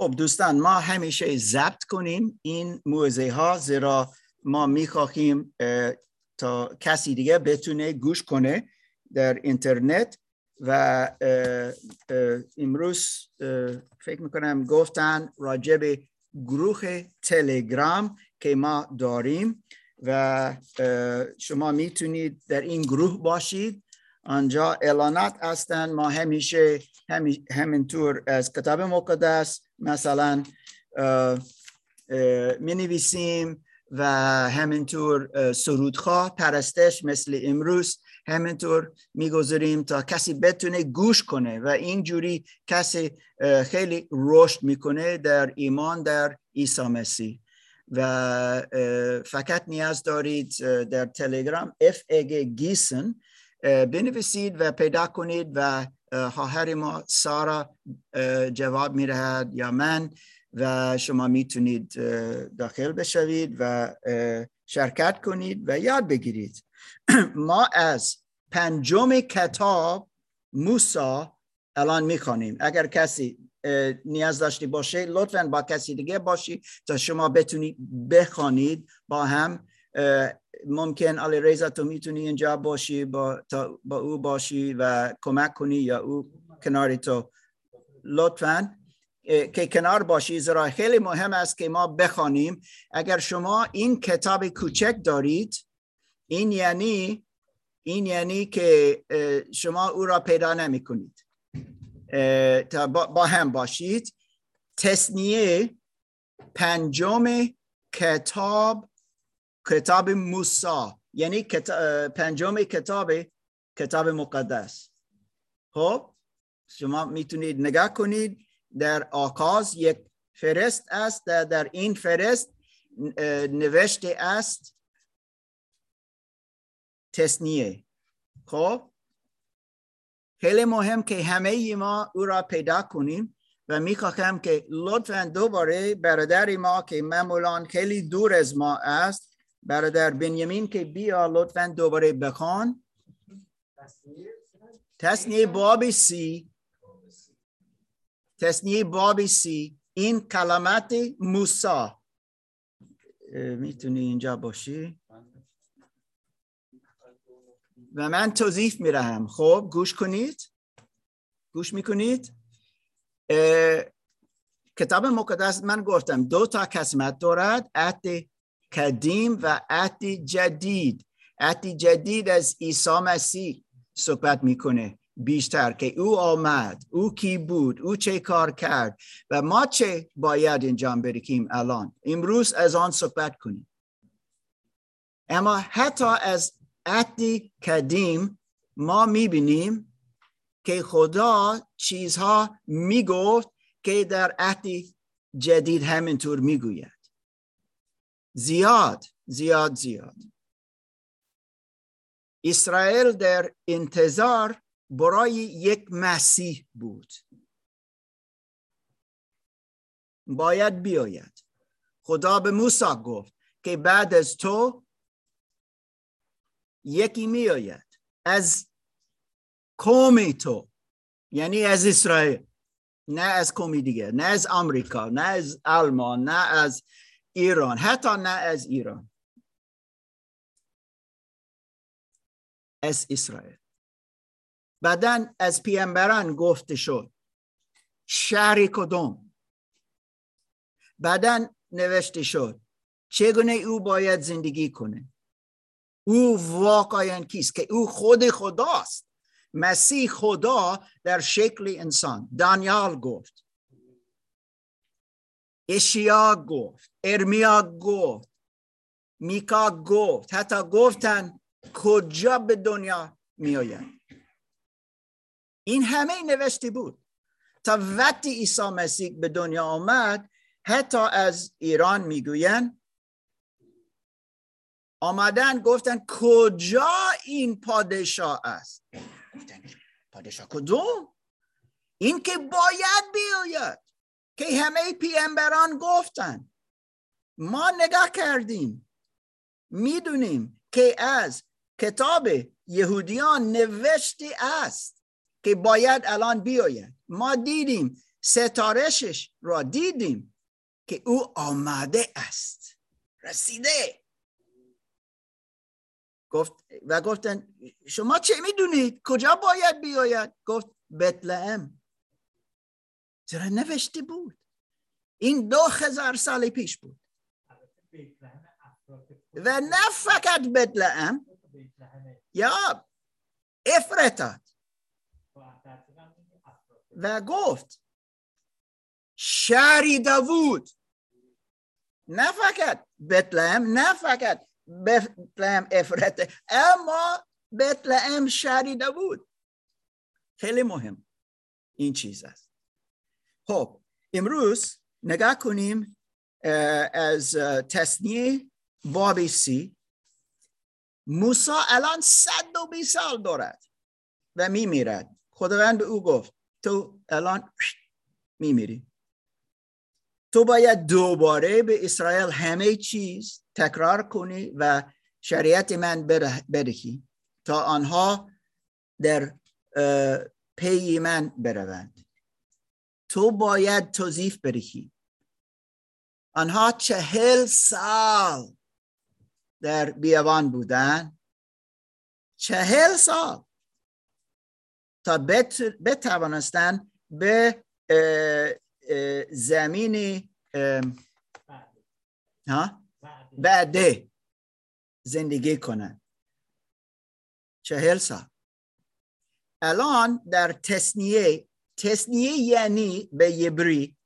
خب دوستان ما همیشه ضبط کنیم این موزه ها زیرا ما می‌خواهیم تا کسی دیگه بتونه گوش کنه در اینترنت و امروز فکر می‌کنم گفتن راجب گروه تلگرام که ما داریم و شما می‌تونید در این گروه باشید. آنجا اعلانات هستن. ما همیشه همینطور از کتاب مقدس مثلا می نویسیم و همینطور سرودخواه پرستش مثل امروز همینطور می‌گذاریم تا کسی بتونه گوش کنه و اینجوری کسی خیلی رشد می‌کنه در ایمان در عیسی مسیح. و فقط نیاز دارید در تلگرام اگ گیسن بنویسید و پیدا کنید و خواهر ما سارا جواب میرهد یا من و شما می‌تونید داخل بشوید و شرکت کنید و یاد بگیرید. ما از پنجم کتاب موسا الان می‌خوانیم اگر کسی نیاز داشتی باشه لطفا با کسی دیگه باشی تا شما بتونید بخوانید با هم ممکن علی ریزا تو می‌تونی اینجا باشی با, با او باشی و کمک کنی یا او کناری تو. لطفا که کنار باشی. زیرا خیلی مهم است که ما بخوانیم. اگر شما این کتاب کوچک دارید این یعنی این یعنی که شما او را پیدا نمی کنید تا با هم باشید. تصنیه پنجم کتاب کتاب موسا یعنی پنجم کتاب کتاب مقدس. خب شما می‌تونید نگاه کنید در آغاز یک فرست است در این فرست نوشته است تصنیه خب خیلی مهم که همه ما او را پیدا کنیم و می‌خواهم که لطفا دوباره برادر ما که معمولا خیلی دور از ما است برادر بنیامین که بیا لطفا دوباره بخوان. تصنیه باب سی. تصنیه باب سی. این کلمات موسا می‌تونی اینجا باشی؟ و من توضیح میرهم خب گوش کنید. گوش می‌کنید؟ کتاب مقدس من گفتم دو تا قسمت دارد عهد قدیم و عهد جدید. عهد جدید از عیسی مسیح صحبت می‌کنه بیشتر که او آمد او کی بود او چه کار کرد و ما چه باید انجام بدهیم الان. امروز از آن صحبت کنیم. اما حتی از عهد قدیم ما می‌بینیم که خدا چیزها می‌گفت که در عهد جدید همینطور می‌گوید. زیاد زیاد زیاد. اسرائیل در انتظار برای یک مسیح بود. باید بیاید. خدا به موسی گفت که بعد از تو یکی میآید. از قوم تو یعنی از اسرائیل. نه از قومی دیگه نه از آمریکا نه از آلمان نه از ایران. حتی نه از ایران. از اسرائیل. بعدا از پیامبران گفته شد. شهر کدوم؟ بعدا نوشته شد. چگونه او باید زندگی کنه؟ او واقعا کیست که او خود خداست؟ مسیح خدا در شکل انسان. دانیال گفت. اشیا گفت ارمیا گفت میکا گفت حتی گفتن کجا به دنیا میآید این همه نوشته بود. تا وقتی عیسی مسیح به دنیا آمد حتی از ایران می‌گویند آمدن گفتن کجا این پادشاه است؟ گفتن پادشاه کدوم؟ این که باید بیاید. که همه پیامبران گفتن. ما نگاه کردیم. می‌دونیم که از کتاب یهودیان نوشته است که باید الان بیاید. ما دیدیم ستارشش را دیدیم که او آمده است. رسیده. گفت و گفتن شما چه می‌دونید؟ کجا باید بیاید؟ گفت بتلهم چرا نوشته بود؟ این دو هزار سال پیش بود. و نه فقط بتلهم یا افرتات و گفت شهری داوود. نه فقط بتلهم نه فقط بتلهم افرت اما بتلهم شهری داوود. خیلی مهم این چیز است. خب امروز نگاه کنیم از تصنیه باب سی. موسا الان صد و بی سال دارد و میمیرد. خداوند به او گفت تو الان میمیری. تو باید دوباره به اسرائیل همه چیز تکرار کنی و شریعت من بدهی تا آنها در پی من بروند. تو باید توضیف بدهی آنها چهل سال در بیابان بودن. چهل سال تا بتوانستن به زمین بعده زندگی کنن. چهل سال. الان در تصنیه تصنیه یعنی به یبری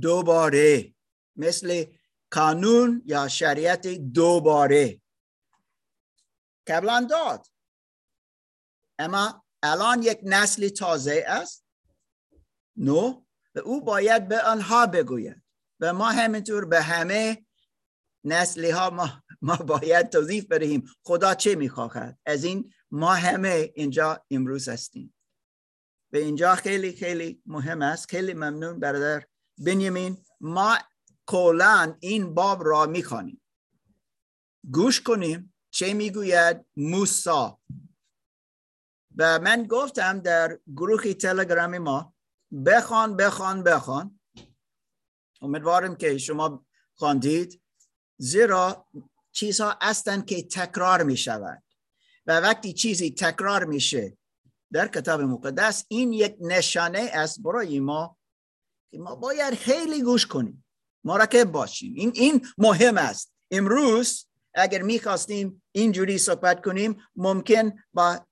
دوباره. مثل قانون یا شریعت دوباره. قبلا داد. اما الان یک نسل تازه است. نو. و او باید به آنها بگوید. و ما همینطور به همه نسلی ها ما, ما باید توضیح بدهیم. خدا چه می‌خواهد؟ از این ما همه اینجا امروز هستیم. به اینجا خیلی خیلی مهم است. خیلی ممنون برادر بنیامین. ما کلا این باب را می‌خوانیم. گوش کنیم چه می‌گوید موسا. و من گفتم در گروه تلگرام ما بخوان بخوان بخوان. امیدوارم که شما خواندید. زیرا چیزها هستند که تکرار می شود و وقتی چیزی تکرار میشه در کتاب مقدس این یک نشانه است برای ما که ما باید خیلی گوش کنیم مراقب باشیم. این این مهم است. امروز اگر می‌خواستیم اینجوری صحبت کنیم ممکن با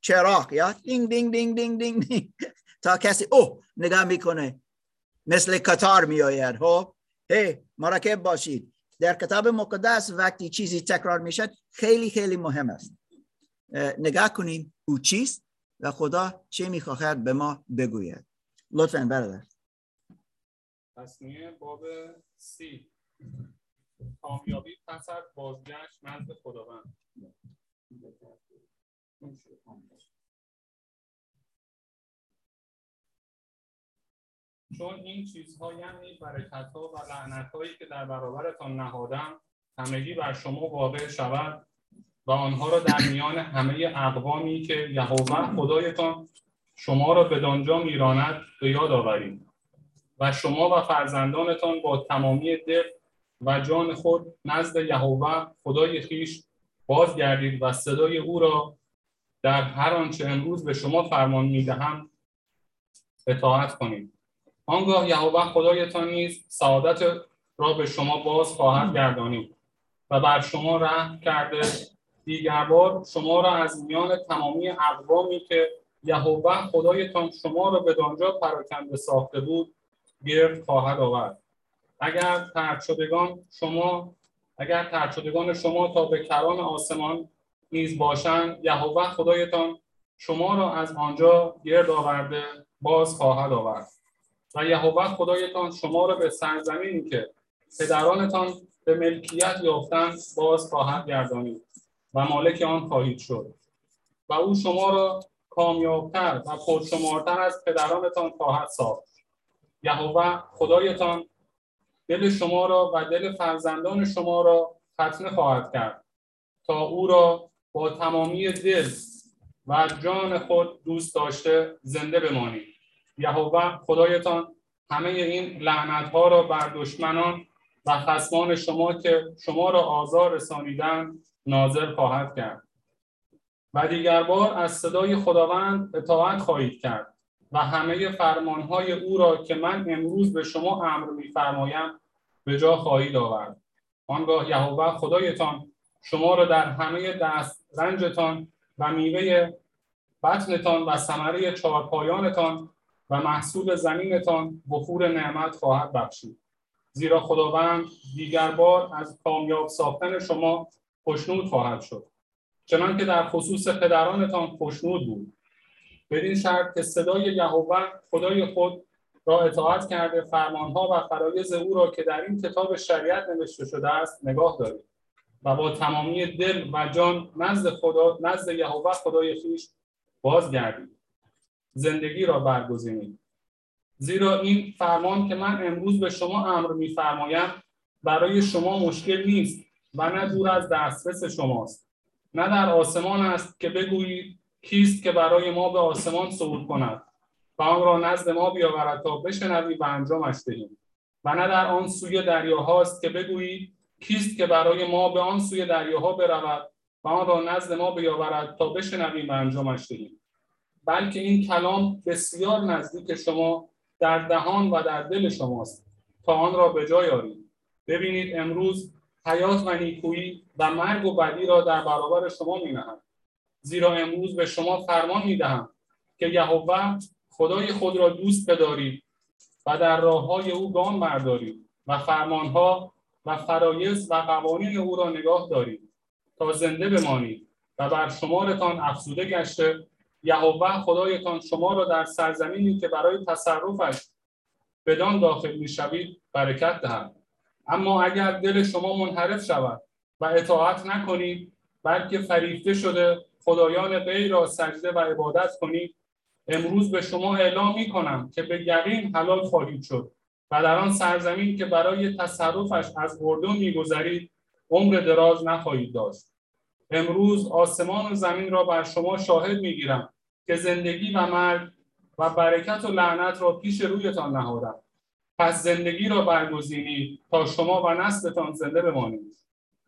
چراغ یا دینگ دینگ دینگ دینگ دینگ, تا کسی او نگاه می‌کنه. مثل کتار میآید. ها هی مراقب باشید. در کتاب مقدس وقتی چیزی تکرار می‌شد خیلی خیلی مهم است. نگاه کنیم او چیست و خدا چه می‌خواهد به ما بگوید. لطفا برادر. تصمیه باب سی. کامیابی پس از بازگشت نزد خداوند. چون این چیزها یعنی برکت ها و لعنت هایی که در برابرتان نهادم همگی بر شما واقع شود. و آنها را در میان همه اقوامی که یهوه خدایتان شما را به دانجا میراند به یاد آورید و شما و فرزندانتان با تمامی دل و جان خود نزد یهوه خدای خیش بازگردید و صدای او را در هر آنچه امروز به شما فرمان می‌دهم اطاعت کنید. آنگاه یهوه خدایتان نیز سعادت را به شما باز خواهد گردانید و بر شما رحم کرده دیگر بار شما را از میان تمامی اقوامی که یهوه خدایتان شما را به دانجا پراکنده ساخته بود گرد خواهد آورد. اگر ترد شدگان شما اگر ترد شدگان شما تا به کران آسمان نیز باشند یهوه خدایتان شما را از آنجا گرد آورده باز خواهد آورد. و یهوه خدایتان شما را به سرزمینی که پدرانتان به ملکیت یافتند باز خواهد گردانید. و مالک آن خواهید شد. و او شما را کامیابتر و پرشمارتر از پدرانتان خواهد ساخت. یهوه خدایتان دل شما را و دل فرزندان شما را ختنه خواهد کرد تا او را با تمامی دل و جان خود دوست داشته زنده بمانید. یهوه خدایتان همه این لعنت ها را بر دشمنان و خصمان شما که شما را آزار رسانیدن ناظر خواهد کرد. و دیگر بار از صدای خداوند اطاعت خواهید کرد و همه فرمانهای او را که من امروز به شما امر میفرمایم به جا خواهید آورد. آنگاه یهوه خدایتان شما را در همه دست رنجتان و میوه بطنتان و ثمره چهارپایانتان و محصول زمینتان بخور نعمت خواهد بخشید. زیرا خداوند دیگر بار از کامیاب ساختن شما خوشنود خواهد شد. چنان که در خصوص پدرانتان خوشنود بود. بدین شرط که صدای یهوه خدای خود را اطاعت کرده فرمانها و فرایز او را که در این کتاب شریعت نوشته شده است نگاه دارید. و با تمامی دل و جان نزد خدا نزد یهوه خدای خویش بازگردید. زندگی را برگزینید. زیرا این فرمان که من امروز به شما امر میفرمایم برای شما مشکل نیست. و نه دور از دسترس شماست. نه در آسمان است که بگویید کیست که برای ما به آسمان صعود کند و آن را نزد ما بیاورد تا بشنویم و انجامش دهیم. و نه در آن سوی دریاهاست که بگویید کیست که برای ما به آن سوی دریاها برود و آن را نزد ما بیاورد تا بشنویم و انجامش دهیم. بلکه این کلام بسیار نزدیک شما در دهان و در دل شماست. تا آن را به جای آرید. ببینید امروز حیات و نیکویی و مرگ و بدی را در برابر شما می زیرا امروز به شما فرمان می دهم که یهوه خدای خود را دوست بدارید و در راه های او گام بردارید و فرمانها و فرایز و قوانین او را نگاه دارید تا زنده بمانید و بر شمارتان افزوده گشته یهوه خدایتان شما را در سرزمینی که برای تصرفش بدان داخل می‌شوید برکت دهد. اما اگر دل شما منحرف شود و اطاعت نکنید بلکه فریفته شده خدایان غیر را سجده و عبادت کنید امروز به شما اعلام می کنم که به یقین حلال خواهید شد و در آن سرزمین که برای تصرفش از اردن میگذرید عمر دراز نخواهید داشت. امروز آسمان و زمین را بر شما شاهد می‌گیرم که زندگی و مرگ و برکت و لعنت را پیش رویتان نهادم. پس زندگی را برگزینید تا شما و نسلتان زنده بمانید.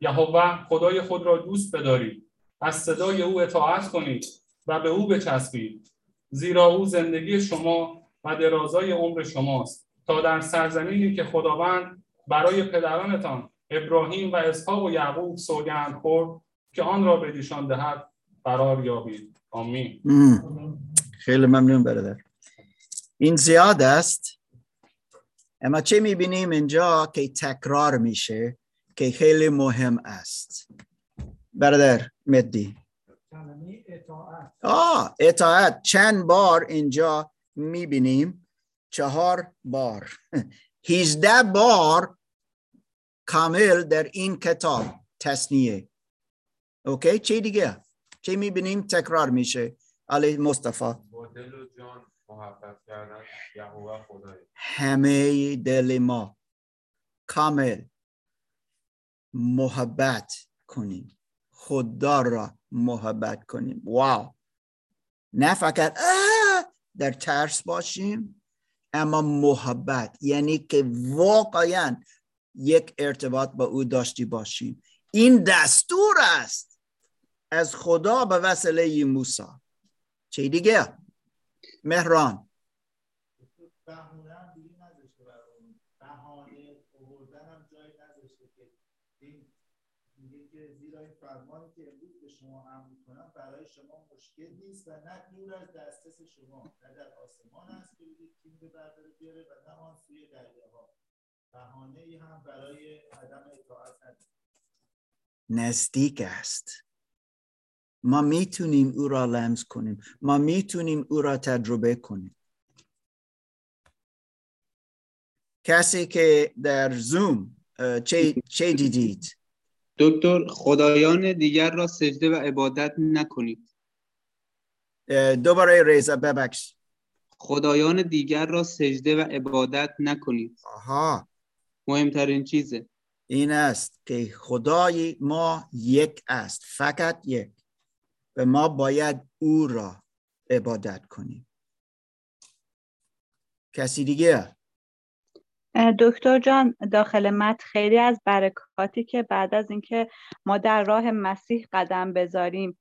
یهوه خدای خود را دوست بدارید. از صدای او اطاعت کنید و به او بچسبید. زیرا او زندگی شما و درازای عمر شماست. تا در سرزمینی که خداوند برای پدرانتان ابراهیم و اسحاق و یعقوب سوگند خورد که آن را به دیشان دهد قرار یابید. آمین. خیلی ممنون برادر. این زیاد است؟ اما چه می‌بینیم اینجا که تکرار میشه که خیلی مهم است. برادر مدی آه اطاعت. چند بار اینجا می‌بینیم؟ چهار بار. هیزده بار کامل در این کتاب تصنیه. اوکی؟ چی دیگه؟ چی می‌بینیم؟ تکرار میشه. علی مصطفی. همه دل ما کامل محبت کنیم. خدا را محبت کنیم. واو! نه فقط در ترس باشیم اما محبت. یعنی که واقعا یک ارتباط با او داشتی باشیم. این دستور است از خدا به وسیله موسی. چه دیگه؟ مهران. فرمانی که امروز به شما امر می‌کنم برای شما مشکل نیست و نه دور از دسترس شما نه در آسمان است که بگید تیم به برداره بیاره و نه آن سوی دریاها بهانه هم برای عدم اطاعت نداره نزدیک است. ما می‌تونیم او را لمس کنیم. ما می‌تونیم او را تجربه کنیم. کسی که در زوم چه, چه دیدید؟ دکتر خدایان دیگر را سجده و عبادت نکنید. دوباره ریزا ببخش. خدایان دیگر را سجده و عبادت نکنید. آها. مهمترین چیزه. این است که خدای ما یک است فقط یک. و ما باید او را عبادت کنیم. کسی دیگه؟ دکتر جان داخل مت خیلی از برکاتی که بعد از اینکه ما در راه مسیح قدم بذاریم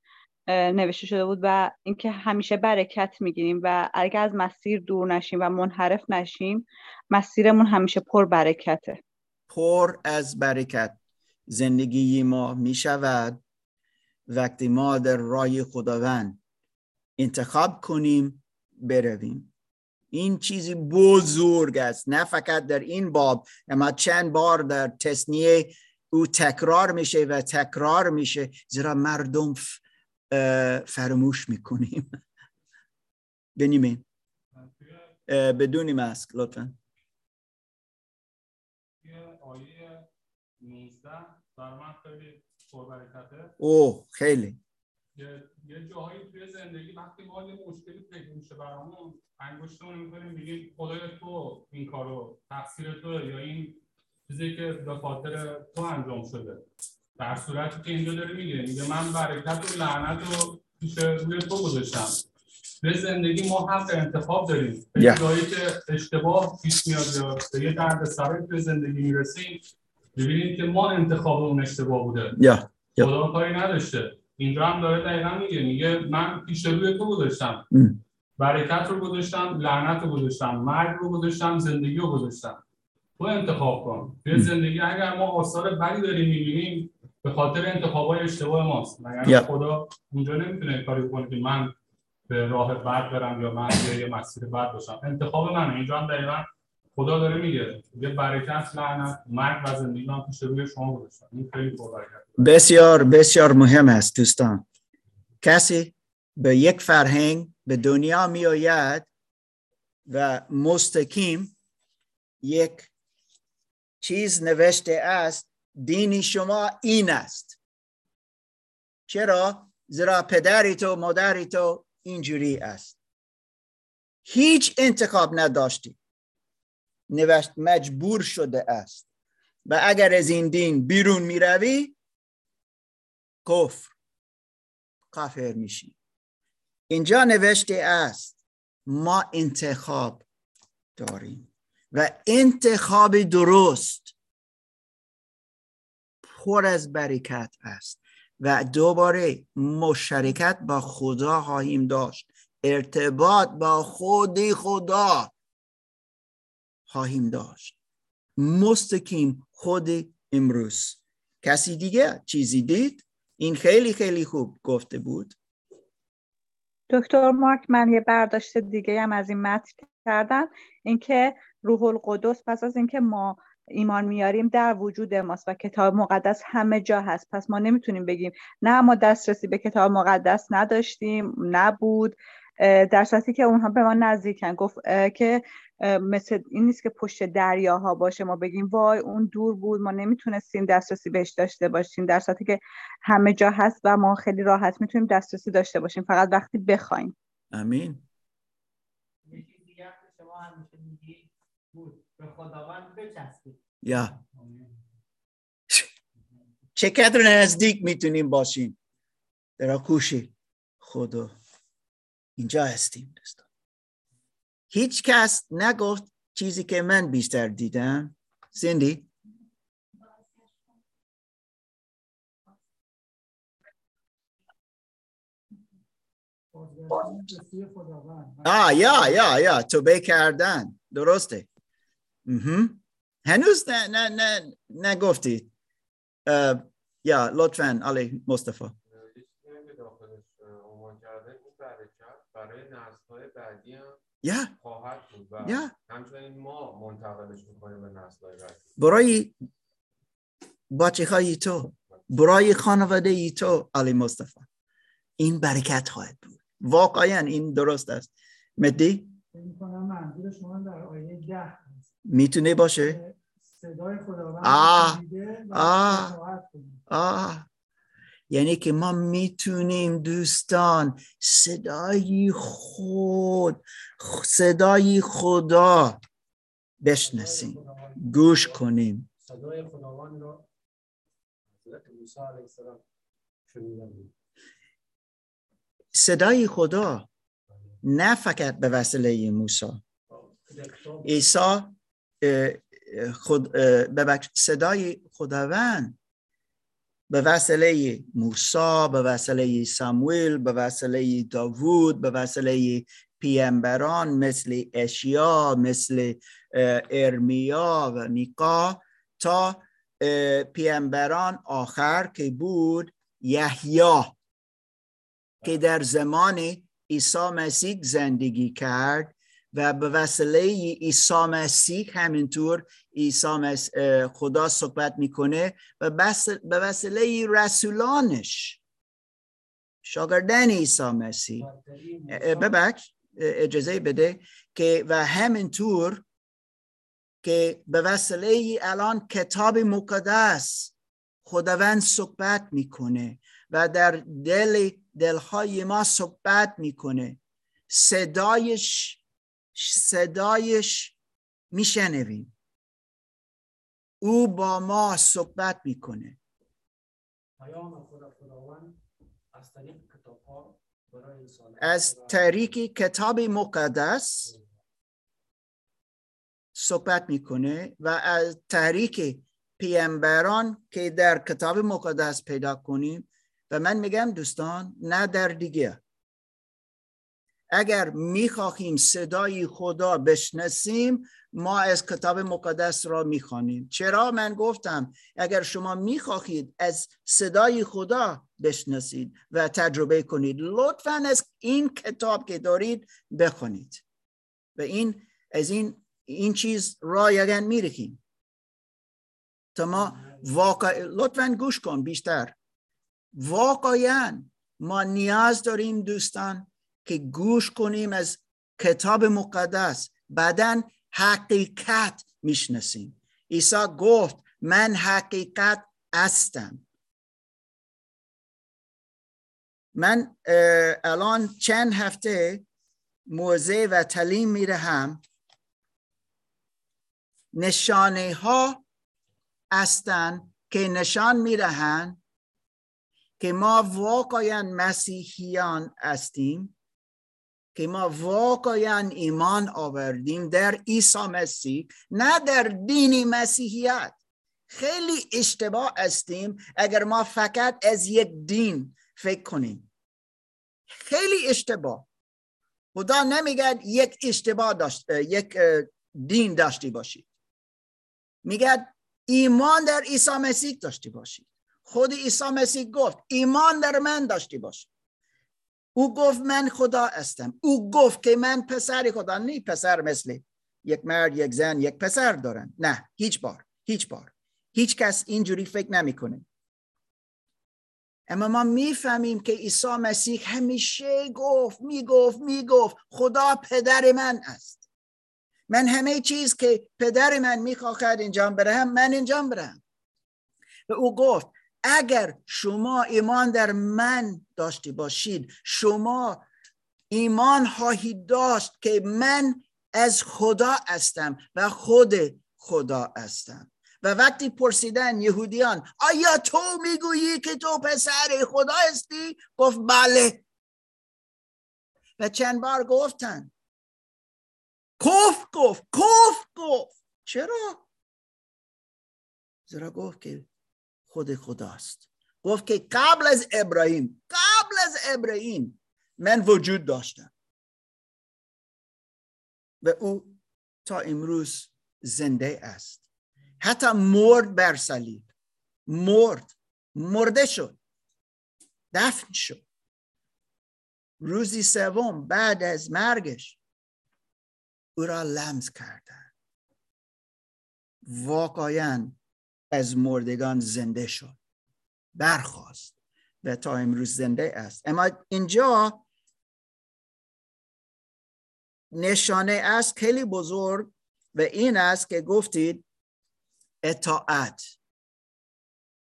نوشته شده بود و اینکه همیشه برکت می‌گیریم و اگر از مسیر دور نشیم و منحرف نشیم مسیرمون همیشه پر برکته. پر از برکت. زندگی ما می شود وقتی ما در راه خداوند انتخاب کنیم برویم. این چیزی بزرگ است. نه فقط در این باب اما چند بار در تصنیه او تکرار میشه و تکرار میشه زیرا مردم فراموش می‌کنیم. بنیمین. بدون ماسک لطفا. آیه 19 بر من خیلی اوه خیلی. یه جاهایی توی زندگی وقتی ما یه مشکلی پیدا میشه برامون انگشتمون می‌کنیم میگیم خدای تو این کارو تقصیر تو یا این چیزی که به خاطر تو انجام شده. در صورتی که اینجا داره میگه میگه من برکت و لعنت رو پیش روی تو گذاشتم. به زندگی ما حق انتخاب داریم. به Yeah. جایی که اشتباه پیش میاد یا به یه درد سرای توی زندگی می‌رسیم ببینید که ما انتخاب اون اشتباه بوده یا Yeah. خدا کاری نداشته اینجا هم داره دقیقا میگه میگه من پیش روی تو گذاشتم Mm. برکت رو گذاشتم لعنت رو گذاشتم مرگ رو گذاشتم زندگی رو گذاشتم تو انتخاب کن توی Mm. زندگی اگر ما آثار بدی داریم می‌بینیم به خاطر انتخابای اشتباه ماست مگر Yeah. خدا اونجا نمی‌تونه کاری کنه که من به راه بد برم یا من یه, یه مسیر بد باشم انتخاب منه اینجا هم دقیقا خدا داره میگه یه برکت لعنت مرگ و زندگی من پیش روی شما گذاشتم این خیلی بسیار بسیار مهم است دوستان. کسی به یک فرهنگ به دنیا می آید و مستقیم یک چیز نوشته است دینی شما این است. چرا؟ زیرا پدری تو مادری تو اینجوری است. هیچ انتخاب نداشتی نوشت مجبور شده است. و اگر از این دین بیرون می روی کفر کافر میشی. اینجا نوشته است ما انتخاب داریم. و انتخاب درست پر از برکت است. و دوباره مشارکت با خدا خواهیم داشت. ارتباط با خودی خدا. خواهیم داشت. مستقیم خود امروز. کسی دیگه چیزی دید؟ این خیلی خیلی خوب گفته بود. دکتر مارک من یه برداشت دیگه هم از این متن کردم. اینکه روح القدس پس از اینکه ما ایمان میاریم در وجود ماست و کتاب مقدس همه جا هست. پس ما نمی‌تونیم بگیم نه ما دسترسی به کتاب مقدس نداشتیم نبود. در صورتی که اونها به ما نزدیکن. گفت که مثل این نیست که پشت دریاها باشه. ما بگیم وای اون دور بود. ما نمی‌تونستیم دسترسی بهش داشته باشیم. در صورتی که همه جا هست و ما خیلی راحت می‌تونیم دسترسی داشته باشیم. فقط وقتی بخوایم. امین؟ یا. چقدر نزدیک می‌تونیم باشیم؟ در آغوش خدا. اینجا هستیم دوستان. هیچ کس نگفت چیزی که من بیشتر دیدم. سندی؟ آه یا یا یا توبه کردن. درسته. هنوز نه نه نه نگفتید. اه، یا لطفا علی مصطفی یه چیزی که داخلش عنوان کرده این برکت برای نسل‌های بعدی هم یا خواهد بود و یا. همچنین ما منتقلش می‌کنیم به نسل‌های بعدی برای بچه های تو برای خانواده ای تو علی مصطفی این برکت خواهد بود واقعا این درست است مدی منظور شما در آیه ده هست. می‌تونه باشه صدای خداوند آه. آه. آه یعنی که ما می‌تونیم دوستان صدای خود صدای خدا بشناسیم خداوند- گوش کنیم صدای خداوند را. صدای خدا نه فقط به وسیله موسی عیسی خود صدای خداوند به وسیله موسی به وسیله ساموئل به وسیله داوود به وسیله پیامبران مثل اشیا مثل ارمیا و میقا تا پیامبران آخر که بود یحیی که در زمان عیسی مسیح زندگی کرد. و به وسیله عیسی مسیح همینطور عیسی خدا صحبت می‌کنه و به وسیله رسولانش. شاگردان عیسی مسیح. ببخش اجازه بده که و همینطور که به وسیله الان کتاب مقدس خداوند صحبت می‌کنه و در دل دلهای ما صحبت می‌کنه. صدایش صدایش میشنویم. او با ما صحبت می‌کنه. پیام خدا خداوند از طریق کتاب ها برای انسان از طریق کتاب مقدس صحبت می‌کنه و از طریق پیامبران که در کتاب مقدس پیدا کنیم. و من میگم دوستان نه در دیگه اگر می‌خواهیم صدای خدا بشناسیم ما از کتاب مقدس را می‌خوانیم. چرا؟ من گفتم اگر شما می‌خواهید از صدای خدا بشناسید و تجربه کنید لطفا از این کتاب که دارید بخونید. و این از این این چیز را یگن میرکیم. تا ما واقع لطفا گوش کن بیشتر. واقعا ما نیاز داریم دوستان که گوش کنیم از کتاب مقدس. بعدا حقیقت می‌شناسیم. عیسی گفت من حقیقت هستم. من الان چند هفته موزه و تعلیم میرهم. نشانه ها هستند که نشان می‌دهند که ما واقعا مسیحیان هستیم. که ما واقعا ایمان آوردیم در عیسی مسیح نه در دین مسیحیت. خیلی اشتباه هستیم اگر ما فقط از یک دین فکر کنیم. خیلی اشتباه. خدا نمیگه یک اشتباه داشت یک دین داشتی باشید. میگه ایمان در عیسی مسیح داشتی باشید. خود عیسی مسیح گفت ایمان در من داشتی باشید. او گفت من خدا هستم. او گفت که من پسر خدا نه پسر مثل یک مرد یک زن یک پسر دارن. نه هیچ بار هیچ بار. هیچ کس اینجوری فکر نمی‌کنه. اما ما می‌فهمیم که عیسی مسیح همیشه گفت می‌گفت می‌گفت خدا پدر من است. من همه چیز که پدر من می‌خواهد انجام برهم من انجام برهم و او گفت اگر شما ایمان در من داشته باشید شما ایمان خواهید داشت که من از خدا هستم و خود خدا هستم. و وقتی پرسیدن یهودیان آیا تو می‌گویی که تو پسر خدا هستی؟ گفت بله. و چند بار گفتن. کف گفت کف گفت. چرا؟ زیرا گفت که خود خداست. گفت که قبل از ابراهیم قبل از ابراهیم من وجود داشتم. و او تا امروز زنده است. حتی مرد بر صلیب. مرد. مرده شد. دفن شد. روزی سوم بعد از مرگش او را لمس کردن واقعا از مردگان زنده شد. برخواست و تا امروز زنده است. اما اینجا نشانه است خیلی بزرگ و این است که گفتید اطاعت.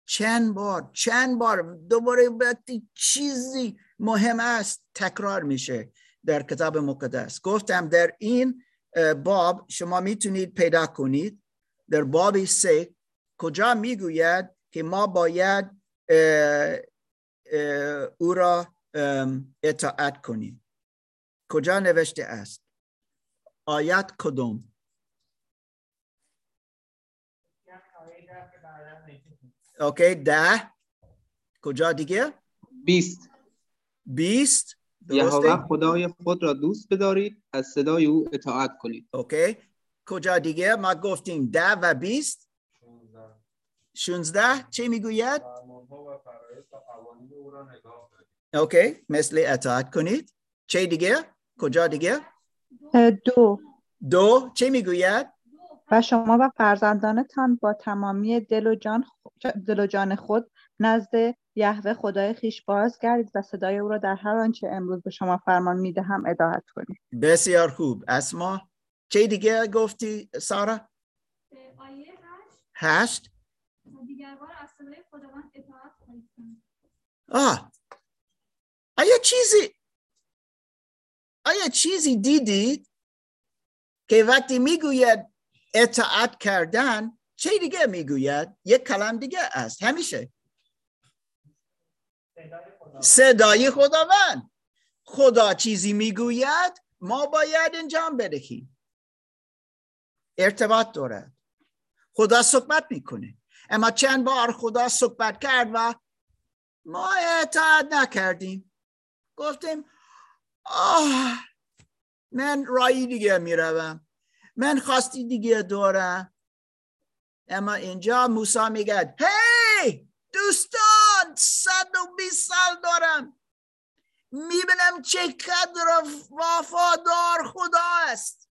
چند بار چند بار دوباره وقتی چیزی مهم است تکرار میشه در کتاب مقدس. گفتم در این باب شما می‌تونید پیدا کنید. در باب سه کجا می‌گوید که ما باید اه اه او را اطاعت کنیم؟ کجا نوشته است؟ آیت کدوم. اوکی ده. کجا دیگه؟ بیست. بیست. یهوه خدای خود را دوست بدارید از صدای او اطاعت کنید. اوکی. کجا دیگه؟ ما گفتیم ده و بیست. 16 چه می‌گوید؟ اوکی مثل اطاعت کنید چه دیگه؟ کجا دیگه؟ دو دو چه می‌گوید؟ و شما و فرزندانتان با تمامی دل و جان, دل و جان خود نزد یهوه خدای خیش باز گردید و صدای او را در هر آنچه امروز به شما فرمان می‌دهم اطاعت کنید بسیار خوب اسما چه دیگه گفتی سارا؟ هشت دیگر بار خداوند کرد. آه. آیا چیزی آیا چیزی دیدید که وقتی می‌گوید اطاعت کردن چه دیگه می‌گوید؟ یک کلام دیگه است. همیشه. صدای خداوند. خدا چیزی می‌گوید ما باید انجام بدهیم. ارتباط دارد. خدا صحبت می‌کنه. اما چند بار خدا صحبت کرد و ما اطاعت نکردیم. گفتیم آه من رایی دیگه می‌روم. من خواستی دیگه دارم. اما اینجا موسی میگه هی دوستان صد و بیست سال دارم. می‌بینم چقدر وفادار خدا است.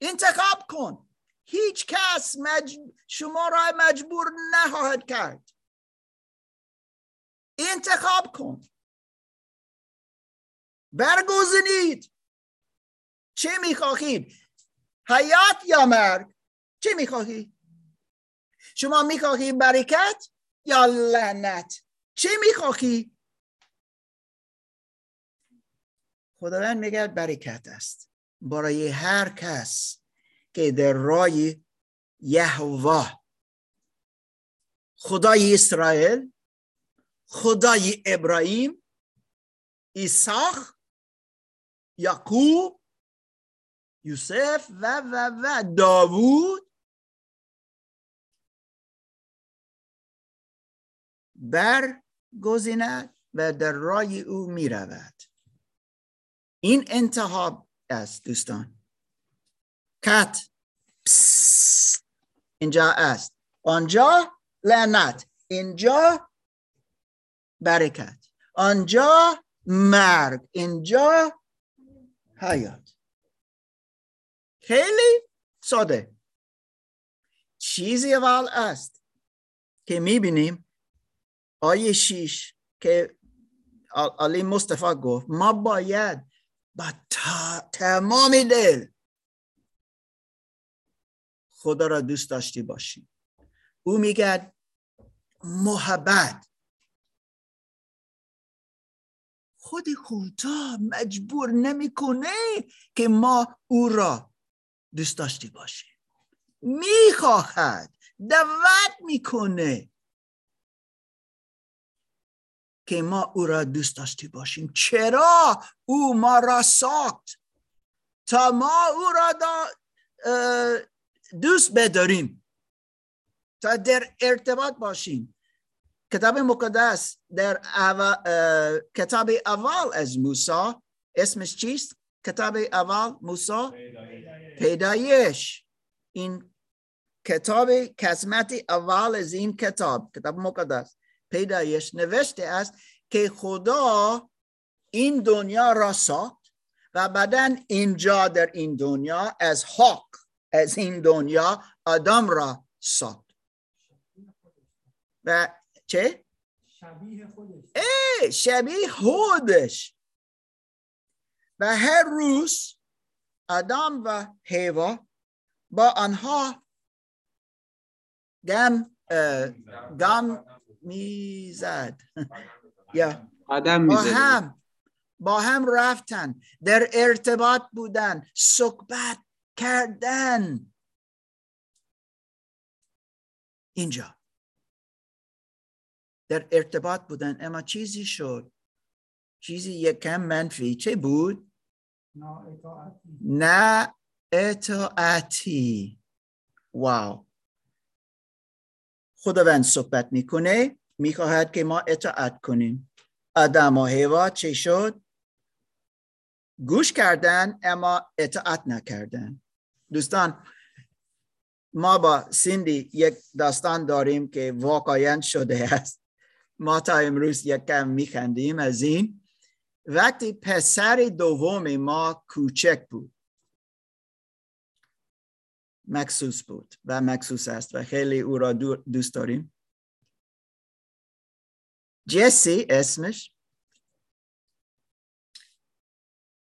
انتخاب کن. هیچ کس مج... شما را مجبور نخواهد کرد. انتخاب کن. برگزینید. چه می‌خواهید حیات یا مرگ؟ چه می‌خواهید شما می‌خواهی برکت یا لعنت؟ چه می‌خواهی؟ خداوند میگه برکت است. برای هر کس. که در راه یهوه. خدای اسرائیل خدای ابراهیم ایساخ یعقوب یوسف و و و داوود. برگزیند و در راه او می رود این انتخاب است دوستان. کت. اینجا است. آنجا لعنت. اینجا برکت. آنجا مرگ. اینجا حیات. خیلی ساده. چیزی اول است که می‌بینیم. آیه شیش که علی مصطفی گفت ما باید با تمام دل خدا را دوست داشتی باشیم او میگه محبت. خود خدا مجبور نمی‌کنه که ما او را دوست داشتی باشیم می‌خواهد دعوت می‌کنه که ما او را دوست داشتی باشیم. چرا او ما را ساخت؟ تا ما او را دا دوست بداریم تا در ارتباط باشیم. کتاب مقدس در اول، کتاب اول از موسی اسمش چیست؟ کتاب اول موسی؟ پیدایش. این کتاب قسمت اول از این کتاب کتاب مقدس. پیدایش نوشته است که خدا این دنیا را ساخت و بعدا اینجا در این دنیا از حق از این دنیا آدم را ساخت. و چه؟ شبیه خودش. اه، شبیه خودش. و هر روز آدم و هوا با آنها گم گم می‌زد. یا با هم با هم رفتن در ارتباط بودن صحبت کردن. اینجا. در ارتباط بودن. اما چیزی شد. چیزی یک کم منفی. چه بود؟ نه اطاعتی واو. خداوند صحبت می‌کنه. می‌خواهد که ما اطاعت کنیم. آدم و حوا چه شد؟ گوش کردن اما اطاعت نکردن. دوستان ما با سیندی یک داستان داریم که واقعا شده است. ما تا امروز یک کم میخندیم از این. وقتی پسر دوم ما کوچک بود. مکسوس بود و مکسوس است و خیلی او را دوست داریم. جسی اسمش.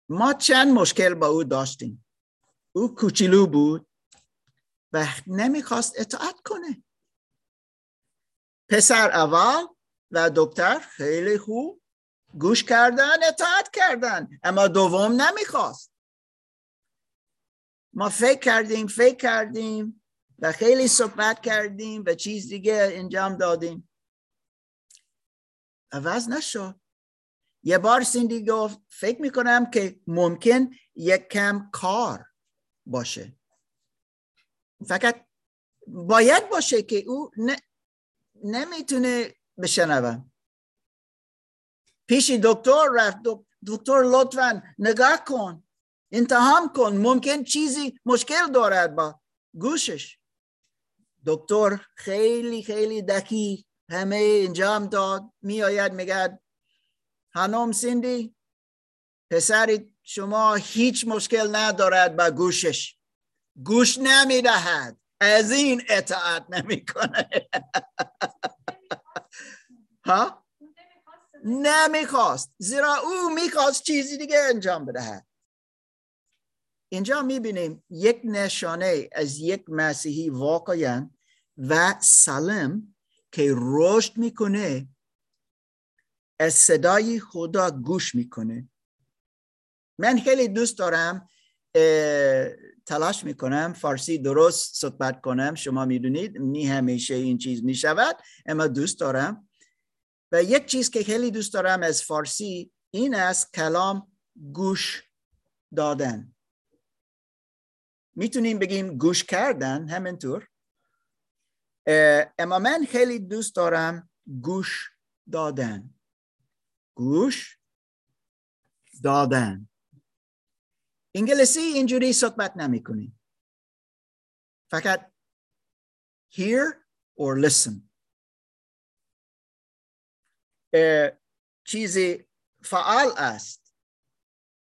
ما چند مشکل با او داشتیم. او کوچولو بود و نمی‌خواست اطاعت کنه. پسر اول و دکتر خیلی خوب گوش کردن اطاعت کردن اما دوم نمی‌خواست. ما فکر کردیم فکر کردیم و خیلی صحبت کردیم و چیز دیگه انجام دادیم. عوض نشد. یه بار سیندی گفت فکر می‌کنم که ممکن یک کم کار باشه. فقط باید باشه که او نمی‌تونه بشنوه. پیش دکتر رفت. دکتر لطفا نگاه کن. انتهام کن. ممکن چیزی مشکل دارد با گوشش. دکتر خیلی خیلی دقیق همه انجام داد. میآید میگد هنوم سیندی پسر شما هیچ مشکل ندارد با گوشش گوش نمی‌دهد. از این اطاعت نمی‌کنه. ها؟ نمی‌خواست. زیرا او می‌خواست چیزی دیگه انجام بدهد. اینجا می‌بینیم یک نشانه از یک مسیحی واقعا و سالم که رشد می‌کنه از صدای خدا گوش می‌کنه. من خیلی دوست دارم تلاش می‌کنم فارسی درست صحبت کنم. شما می‌دونید نی همیشه این چیز می‌شود اما دوست دارم. و یک چیز که خیلی دوست دارم از فارسی این است کلام گوش دادن. می‌تونیم بگیم گوش کردن همینطور. اما من خیلی دوست دارم گوش دادن. گوش دادن. انگلیسی اینجوری صحبت نمی کنیم فقط hear or listen. چیزی فعال است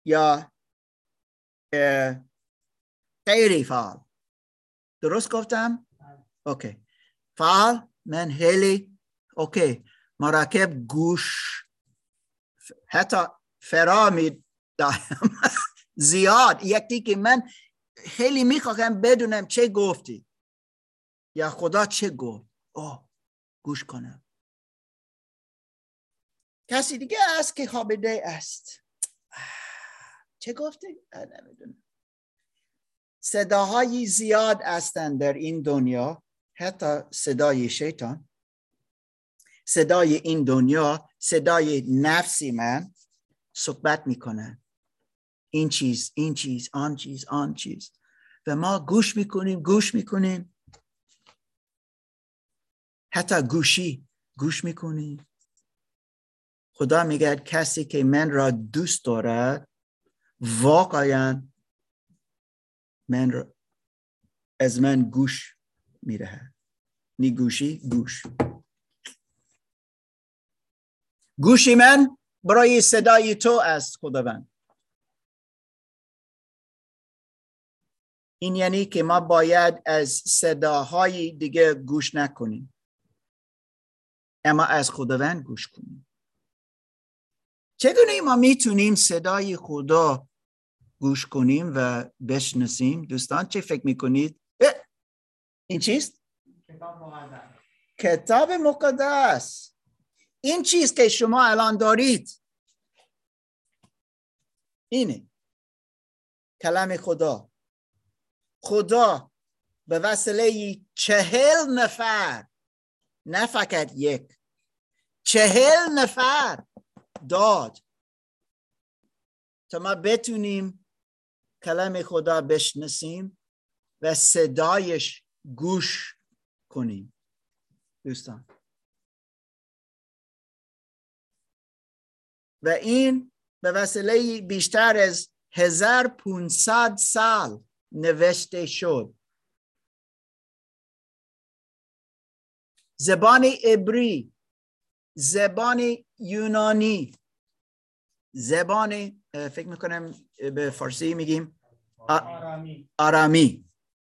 یا غیری فعال؟ درست گفتم؟ اوکی. فعال من خیلی اوکی. مراکب گوش حتی فرا می دارم زیاد. یکی که من خیلی می‌خواهم بدونم چه گفتی. یا خدا چه گفت. اوه گوش کنم. کسی دیگه است که خوابیده است؟ چه گفتی؟ نمی‌دونم. صداهای زیاد هستند در این دنیا. حتی صدای شیطان. صدای این دنیا صدای نفسی من صحبت می‌کنه این چیز این چیز آن چیز آن چیز. و ما گوش می‌کنیم گوش می‌کنیم. حتی گوشی گوش می‌کنیم خدا میگه کسی که من را دوست دارد واقعا من را از من گوش میره نی گوشی گوش. گوشی من برای صدای تو است خداوند. این یعنی که ما باید از صداهای دیگه گوش نکنیم. اما از خداوند گوش کنیم. چگونه ما می‌تونیم صدای خدا گوش کنیم و بشناسیم؟ دوستان چه فکر می‌کنید؟ این چیست؟ کتاب مقدس. این چیز که شما الان دارید؟ اینه. کلام خدا. خدا به وسیله چهل نفر نه فقط یک چهل نفر داد تا ما بتونیم کلام خدا بشناسیم و صدایش گوش کنیم. دوستان. و این به وسیله بیشتر از 1500 سال نوشته شد. زبان عبری زبان یونانی. زبان فکر می‌کنم به فارسی میگیم آرامی. آرامی.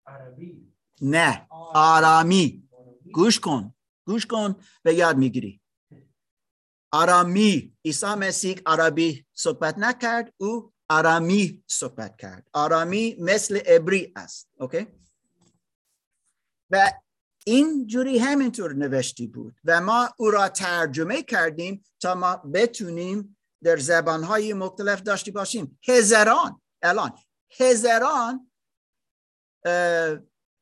عربی. نه آرامی. گوش کن گوش کن به یاد می‌گیری. آرامی عیسی مسیح عربی صحبت نکرد او آرامی صحبت کرد. آرامی مثل عبری است. اوکی؟ و این جوری همینطور نوشتی بود. و ما او را ترجمه کردیم تا ما بتونیم در زبانهای مختلف داشته باشیم. هزاران الان هزاران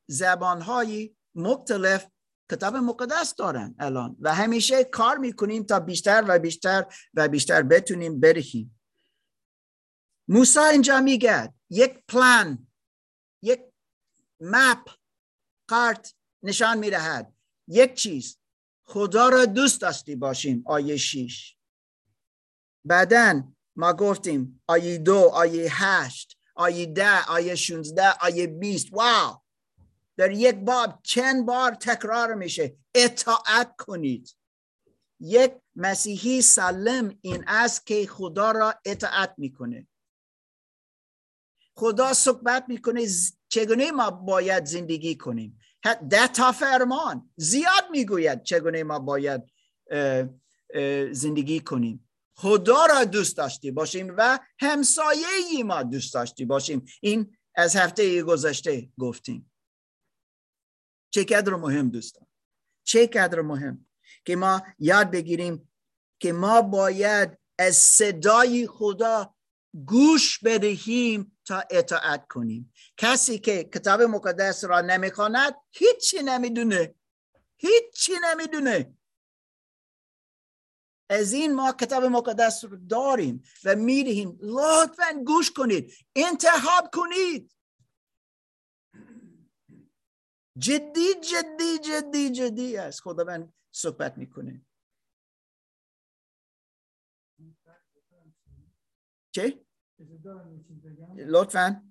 زبانهای مختلف کتاب مقدس دارن الان. و همیشه کار می‌کنیم تا بیشتر و بیشتر و بیشتر بتونیم بریم موسی اینجا میگه یک پلان یک مپ کارت نشان می‌دهد. یک چیز خدا را دوست داشتی باشیم آیه شیش. بعدا ما گفتیم آیه دو آیه هشت آیه ده آیه شونزده آیه بیست. واو! در یک باب چند بار تکرار میشه. اطاعت کنید. یک مسیحی سالم این است که خدا را اطاعت می‌کنه خدا صحبت می‌کنه. چگونه ما باید زندگی کنیم؟ ده تا فرمان زیاد می‌گوید چگونه ما باید زندگی کنیم. خدا را دوست داشتی باشیم و همسایه ما دوست داشتی باشیم. این از هفته گذشته گفتیم. چه قدر مهم دوستان؟ چه قدر مهم که ما یاد بگیریم که ما باید از صدای خدا گوش بدهیم تا اطاعت کنیم. کسی که کتاب مقدس را نمی‌خواند هیچی نمی‌دونه. هیچی نمی‌دونه. از این ما کتاب مقدس رو داریم و می‌دهیم لطفا گوش کنید. انتخاب کنید. جدی جدی جدی جدی است خداوند صحبت می‌کنه. چه؟ لطفا.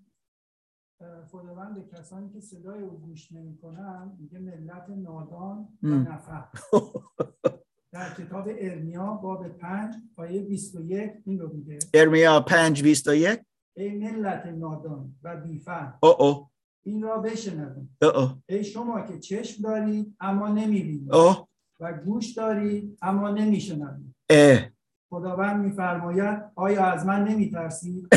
خداوند کسانی که صدای او گوش نمی‌کنن میگه ملت نادان و. نفهم در کتاب ارمیا باب 5 آیه 21 این رو میگه. ارمیا 5 21 ای ملت نادان و بیفهم او او. این را بشنوید او او. ای شما که چشم دارید اما نمی‌بینید. او. و گوش دارید اما نمیشنوید. خداوند میفرماید آیا از من نمیترسید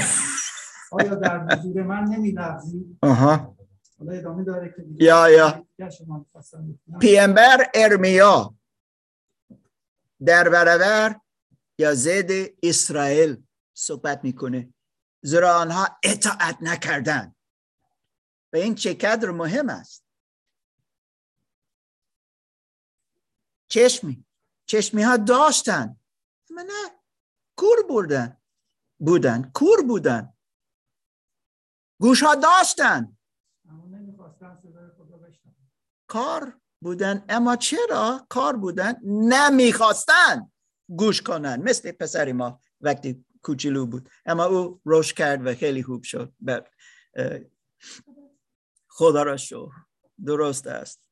آیا در حضور من نمیلغزید آها. حالا ادامه داره که یا یا. پیامبر ارمیا. در برابر یا ضد اسرائیل صحبت می‌کنه. زیرا آنها اطاعت نکردن و این چقدر مهم است. چشمی. چشمی ها داشتن اما نه کور بودن بودن کور بودن گوش ها داشتن کار بودن اما چرا کار بودن نمی‌خواستن گوش کنن مثل پسر ما وقتی کوچولو بود اما او روش کرد و خیلی خوب شد اه، خدا را شو درست است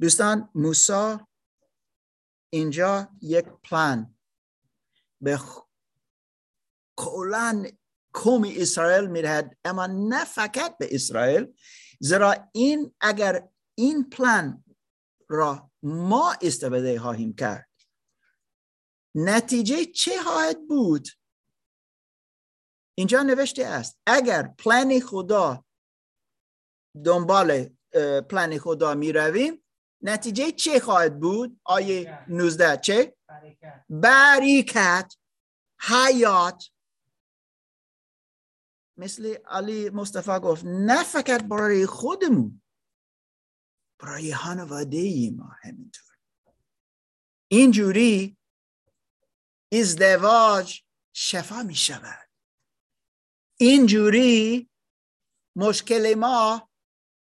دوستان موسی اینجا یک پلان. به خ- کلا قوم اسرائیل می‌دهد اما نه فقط به اسرائیل زیرا این اگر این پلان را ما استفاده خواهیم کرد نتیجه چه خواهد بود؟ اینجا نوشته است اگر پلان خدا دنبال پلان خدا می رویم نتیجه چه خواهد بود؟ آیه 19 چه؟ برکت. برکت. حیات. مثل علی مصطفی گفت نه فقط برای خودمون برای خانواده ما همینطور. اینجوری ازدواج شفا می شود. اینجوری مشکل ما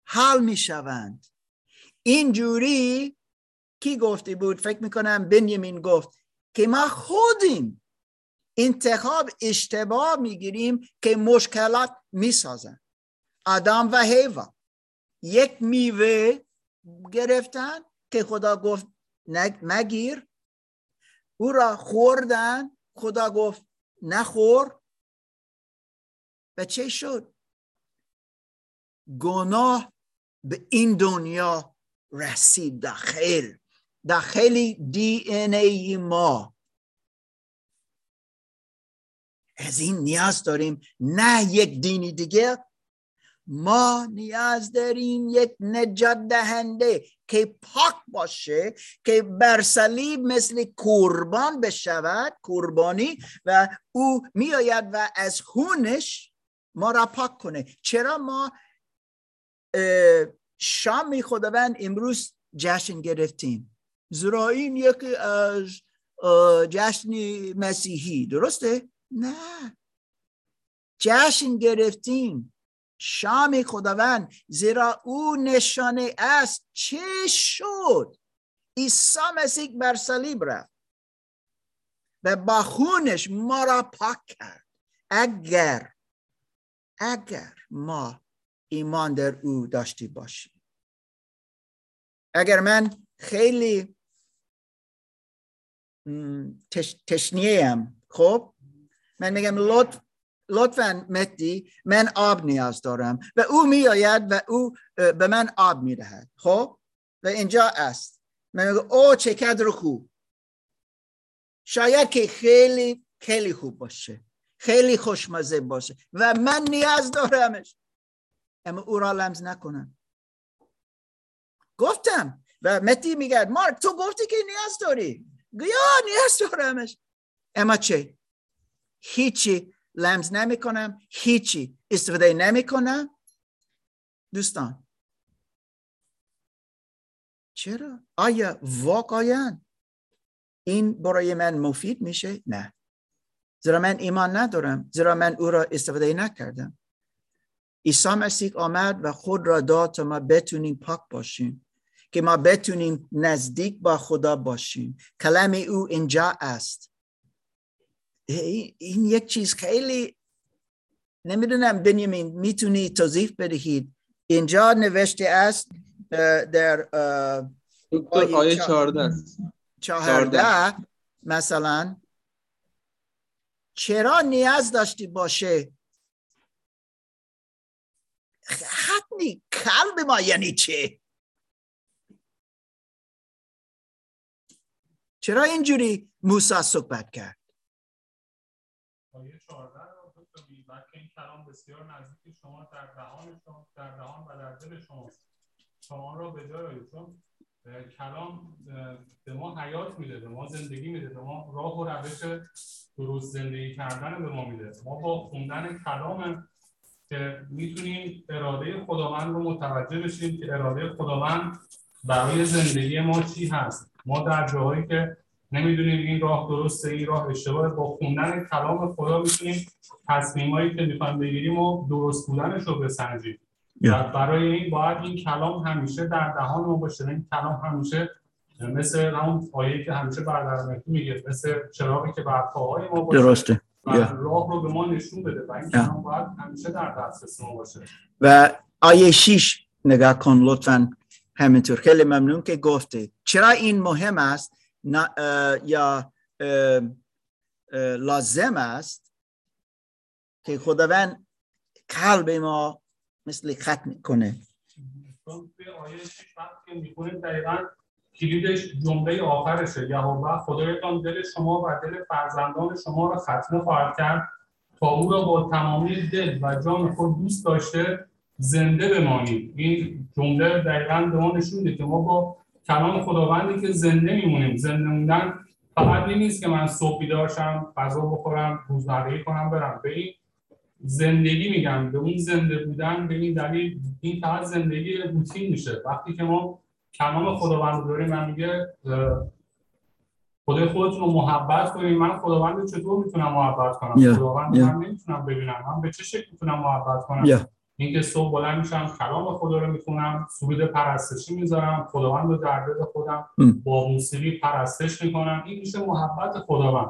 حل می شوند. اینجوری کی گفته بود؟ فکر می‌کنم بنیامین گفت که ما خودیم انتخاب اشتباه می‌گیریم که مشکلات می‌سازن. آدم و حیوا یک میوه گرفتن که خدا گفت مگیر او را خوردن خدا گفت نخور. و چه شد؟ گناه به این دنیا رسید داخل. داخل دی این ای ما. از این نیاز داریم. نه یک دینی دیگه. ما نیاز داریم یک نجات دهنده که پاک باشه که بر صلیب مثل قربان بشود قربانی و او میآید و از خونش ما را پاک کنه. چرا ما شام خداوند امروز جشن گرفتیم. زیرا این یکی از جشن مسیحی. درسته؟ نه. جشن گرفتیم. شام خداوند زیرا او نشانه است. چه شد؟ عیسی مسیح بر صلیب رفت و با خونش ما را پاک کرد. اگر اگر ما ایمان در او داشتی باشیم اگر من خیلی تش، تشنیم خب من میگم لطف لطفا متی من آب نیاز دارم و او میآید و او به من آب می‌دهد خب؟ و اینجا است. من میگم او چه کدر خوب. شاید که خیلی خیلی خوب باشه خیلی خوشمزه باشه و من نیاز دارمش. اما او را لمس نکنم. گفتم و متی میگه مارک تو گفتی که نیاز داری. یا نیاز دارمش. اما چه؟ هیچی لمس نمی کنم هیچی استفاده نمی کنم دوستان چرا؟ آیا واقعا این برای من مفید میشه؟ نه. زیرا من ایمان ندارم. زیرا من او را استفاده نکردم. عیسی مسیح آمد و خود را داد تا ما بتونیم پاک باشیم که ما بتونیم نزدیک با خدا باشیم. کلام او اینجا است. این یک چیز خیلی نمی‌دونم بنیامین می‌تونی توضیح بدهید. اینجا نوشته است در آیه چهارده چهارده. مثلا چرا نیاز داشتی باشه حتمی قلب ما یعنی چرا اینجوری موسی صحبت کرد؟ آیه 14 که این کلام بسیار نزدیک شما در دهان شما در دهان و در دل شما شما را به جای چون کلام به ما حیات میده به ما زندگی میده به ما راه و روش درست زندگی کردن به ما میده. ما با خوندن کلام که می‌تونیم اراده خداوند رو متوجه بشیم که اراده خداوند برای زندگی ما چی هست. ما در جاهایی که نمی‌دونیم این راه درسته این راه اشتباه با خوندن کلام خدا می‌تونیم تصمیمایی که می‌خوایم بگیریم و درست بودنش رو بسنجیم. Yeah. برای این باید این کلام همیشه در دهان ما باشه. این کلام همیشه مثل همون آیه که همیشه برادر میگه مثل چراغی که بر پاهای ما باشه. درسته. و راه رو به ما نشون بده و این کلام باید همیشه در دسترس ما باشه. و آیه 6 نگاه کن لطفا. همینطور. خیلی ممنون که گفته چرا این مهم است؟ یا لازم است که خداوند قلب ما مثل ختم کنه؟ آیه که می‌خونیم دقیقا کلیدش جمله آخرشه. یهوه خدایتان دل شما و دل فرزندان شما را ختم خواهد کرد تا او را با تمامی دل و جان خود دوست داشته زنده بمانید. این جمله دقیقا به ما نشون که ما با کلام خداوندی که زنده میمونیم. زنده موندن فقط نیست که من صبح بیدار شم غذا بخورم روزمرگی کنم برم. به این زندگی میگم. به اون زنده بودن به این دلیل این فقط زندگی روتین میشه. وقتی که ما کلام خداوند داریم من میگه خدای خودتون رو محبت کنید من خداوند رو چطور می‌تونم محبت کنم Yeah. خداوند Yeah. من نمی‌تونم ببینم من به چه شکل می‌تونم محبت کنم Yeah. اینکه صبح بلند میشم کلام خدا رو می‌خونم سرود پرستشی می‌ذارم خداوند رو در دل خودم م. با موسیقی پرستش می‌کنم این میشه محبت خداوند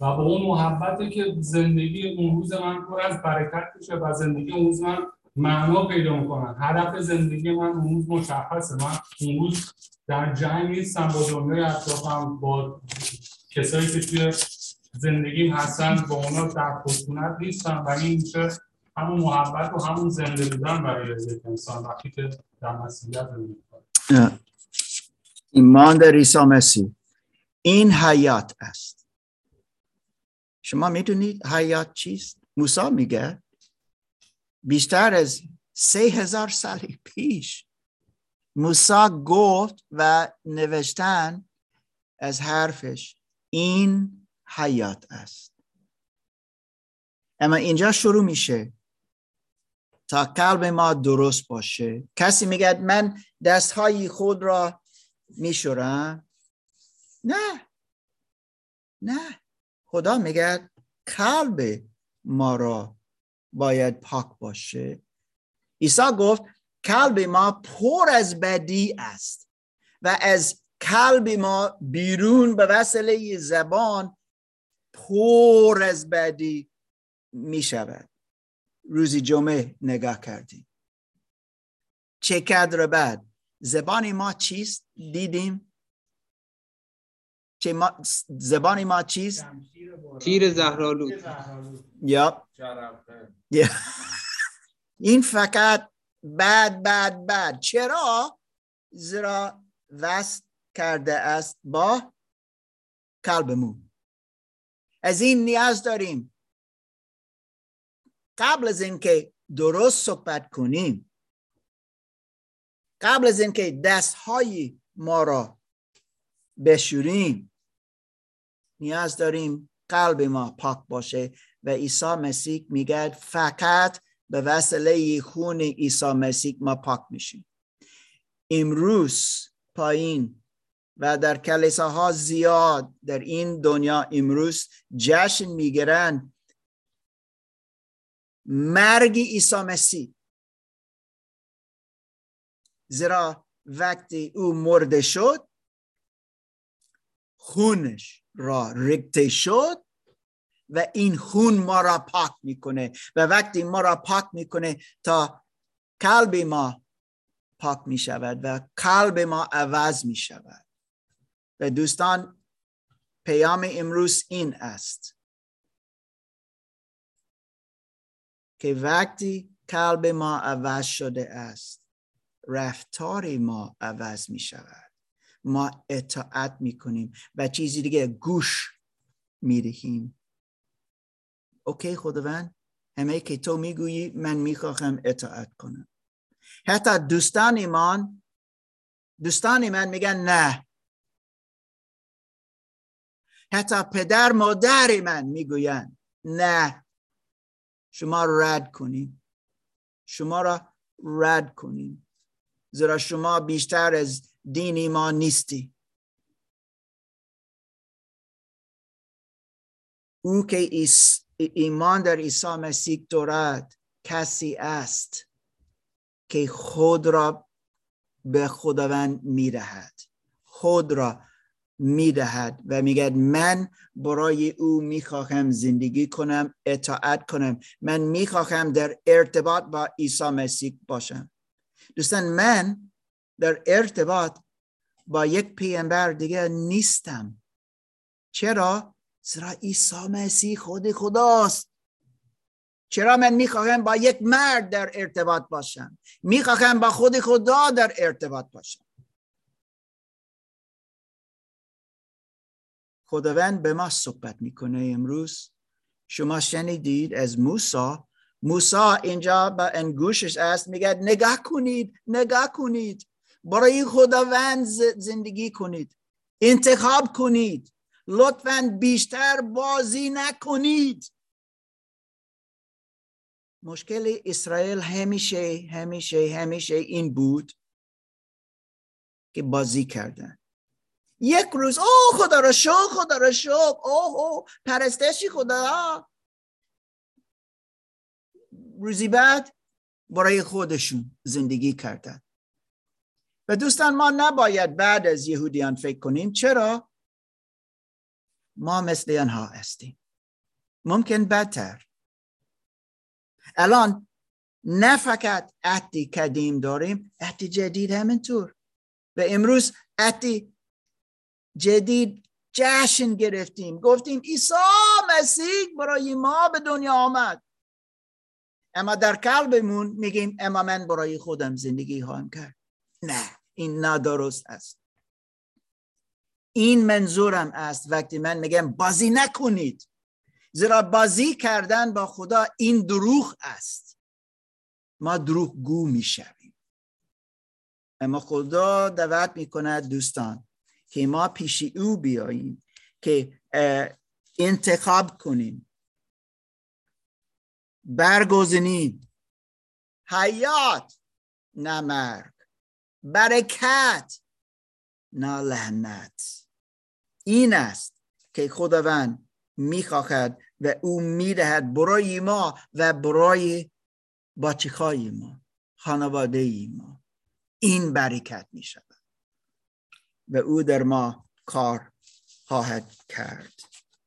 و با اون محبتی که زندگی اون روز من پر از برکت میشه و زندگی اون روز من معنا پیدا می‌کنم هدف زندگی من اون مشخصه من اون روز در جنگ نیستم با دنیای اطرافم با کسایی که توی زندگیم هستن با اونا در خشونت نیستم و این میشه همون محبت و همون زنده بودن برای یک انسان وقتی که در مسیحیت. Yeah. ایمان در عیسی مسیح این حیات است شما می‌دونید حیات چیست؟ موسی میگه بیشتر از سه هزار سال پیش موسی گفت و نوشتن از حرفش این حیات است. اما اینجا شروع میشه. تا قلب ما درست باشه. کسی میگه من دستهای خود را میشورم؟ نه. نه. خدا میگه قلب ما را باید پاک باشه. عیسی گفت قلب ما پر از بدی است و از قلب ما بیرون به وسیله زبان پر از بدی می شود روزی جمعه نگاه کردیم. چه قدر بد زبان ما چیست؟ دیدیم. چه ما زبان ما چیست. تیر زهرالود. یا. این فقط بد بد بد. چرا؟ زیرا وصل کرده است با قلبمون. از این نیاز داریم. قبل از اینکه درست صحبت کنیم قبل از اینکه دستهای ما را بشوریم نیاز داریم قلب ما پاک باشه. و عیسی مسیح میگه فقط به وسیله خون عیسی مسیح ما پاک میشیم. امروز پایین و در کلیساها زیاد در این دنیا امروز جشن می‌گیرن. مرگ عیسی مسیح. زیرا وقتی او مرده شد خونش را ریخته شد و این خون ما را پاک می‌کنه و وقتی ما را پاک می‌کنه تا قلب ما پاک می شود و قلب ما عوض می شود و دوستان پیام امروز این است که وقتی قلب ما عوض شده است رفتار ما عوض می شود ما اطاعت می کنیم و چیزی دیگه گوش می دهیم اوکی خداوند همه که تو می‌گویی من می‌خواهم اطاعت کنم. حتی دوستان من دوستان من میگن نه. حتی پدر مادر من می‌گوین نه. شما رد کنیم. شما را رد کنیم. زیرا شما بیشتر از دین ما نیستی. او که ایمان در عیسی مسیح دارد کسی است که خود را به خداوند می‌دهد. خود را می‌دهد و میگه من برای او می‌خواهم زندگی کنم اطاعت کنم. من می‌خواهم در ارتباط با عیسی مسیح باشم. دوستان من در ارتباط با یک پیامبر دیگه نیستم. چرا؟ زیرا عیسی مسیح خود خداست. چرا من می‌خواهم با یک مرد در ارتباط باشم؟ می‌خواهم با خود خدا در ارتباط باشم. خداوند به ما صحبت می‌کنه امروز. شما شنیدید از موسا موسا اینجا با انگوشش است میگه نگاه کنید نگاه کنید. برای خداوند زندگی کنید. انتخاب کنید. لطفا بیشتر بازی نکنید. مشکل اسرائیل همیشه همیشه همیشه این بود که بازی کردن. یک روز او خدا را شکر خدا را شکر اوه او پرستشی خدا. روزی بعد برای خودشون زندگی کردن. و دوستان ما نباید بعد از یهودیان فکر کنیم. چرا؟ ما مثل آنها هستیم. ممکن بدتر. الان نه فقط عهدی قدیم داریم عهد جدید همینطور. و امروز عهد جدید جشن گرفتیم. گفتیم عیسی مسیح برای ما به دنیا آمد. اما در قلبمون میگیم اما من برای خودم زندگی خواهم کرد. نه این نادرست است. این منظورم است. وقتی من میگم بازی نکنید. زیرا بازی کردن با خدا این دروغ است. ما دروغ گو می‌شویم. اما خدا دعوت می‌کند دوستان که ما پیش او بیاییم که انتخاب کنیم. برگزینیم. حیات نه مرگ برکت. نه لعنت این است که خداوند می‌خواهد و او می‌دهد برای ما و برای بچه ما خانواده ما. این برکت می و او در ما کار خواهد کرد.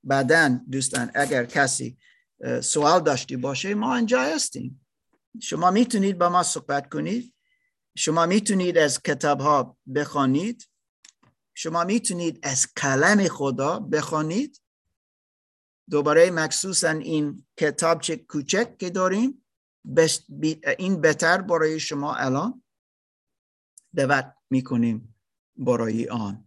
بعدا دوستان اگر کسی سوال داشتی باشه ما اینجا هستیم. شما می‌تونید با ما صحبت کنید. شما می‌تونید از کتاب ها بخوانید. شما می‌تونید از کلم خدا بخوانید. دوباره مخصوصا این کتاب چه کوچک که داریم این بهتر برای شما الان دعوت می‌کنیم برای آن.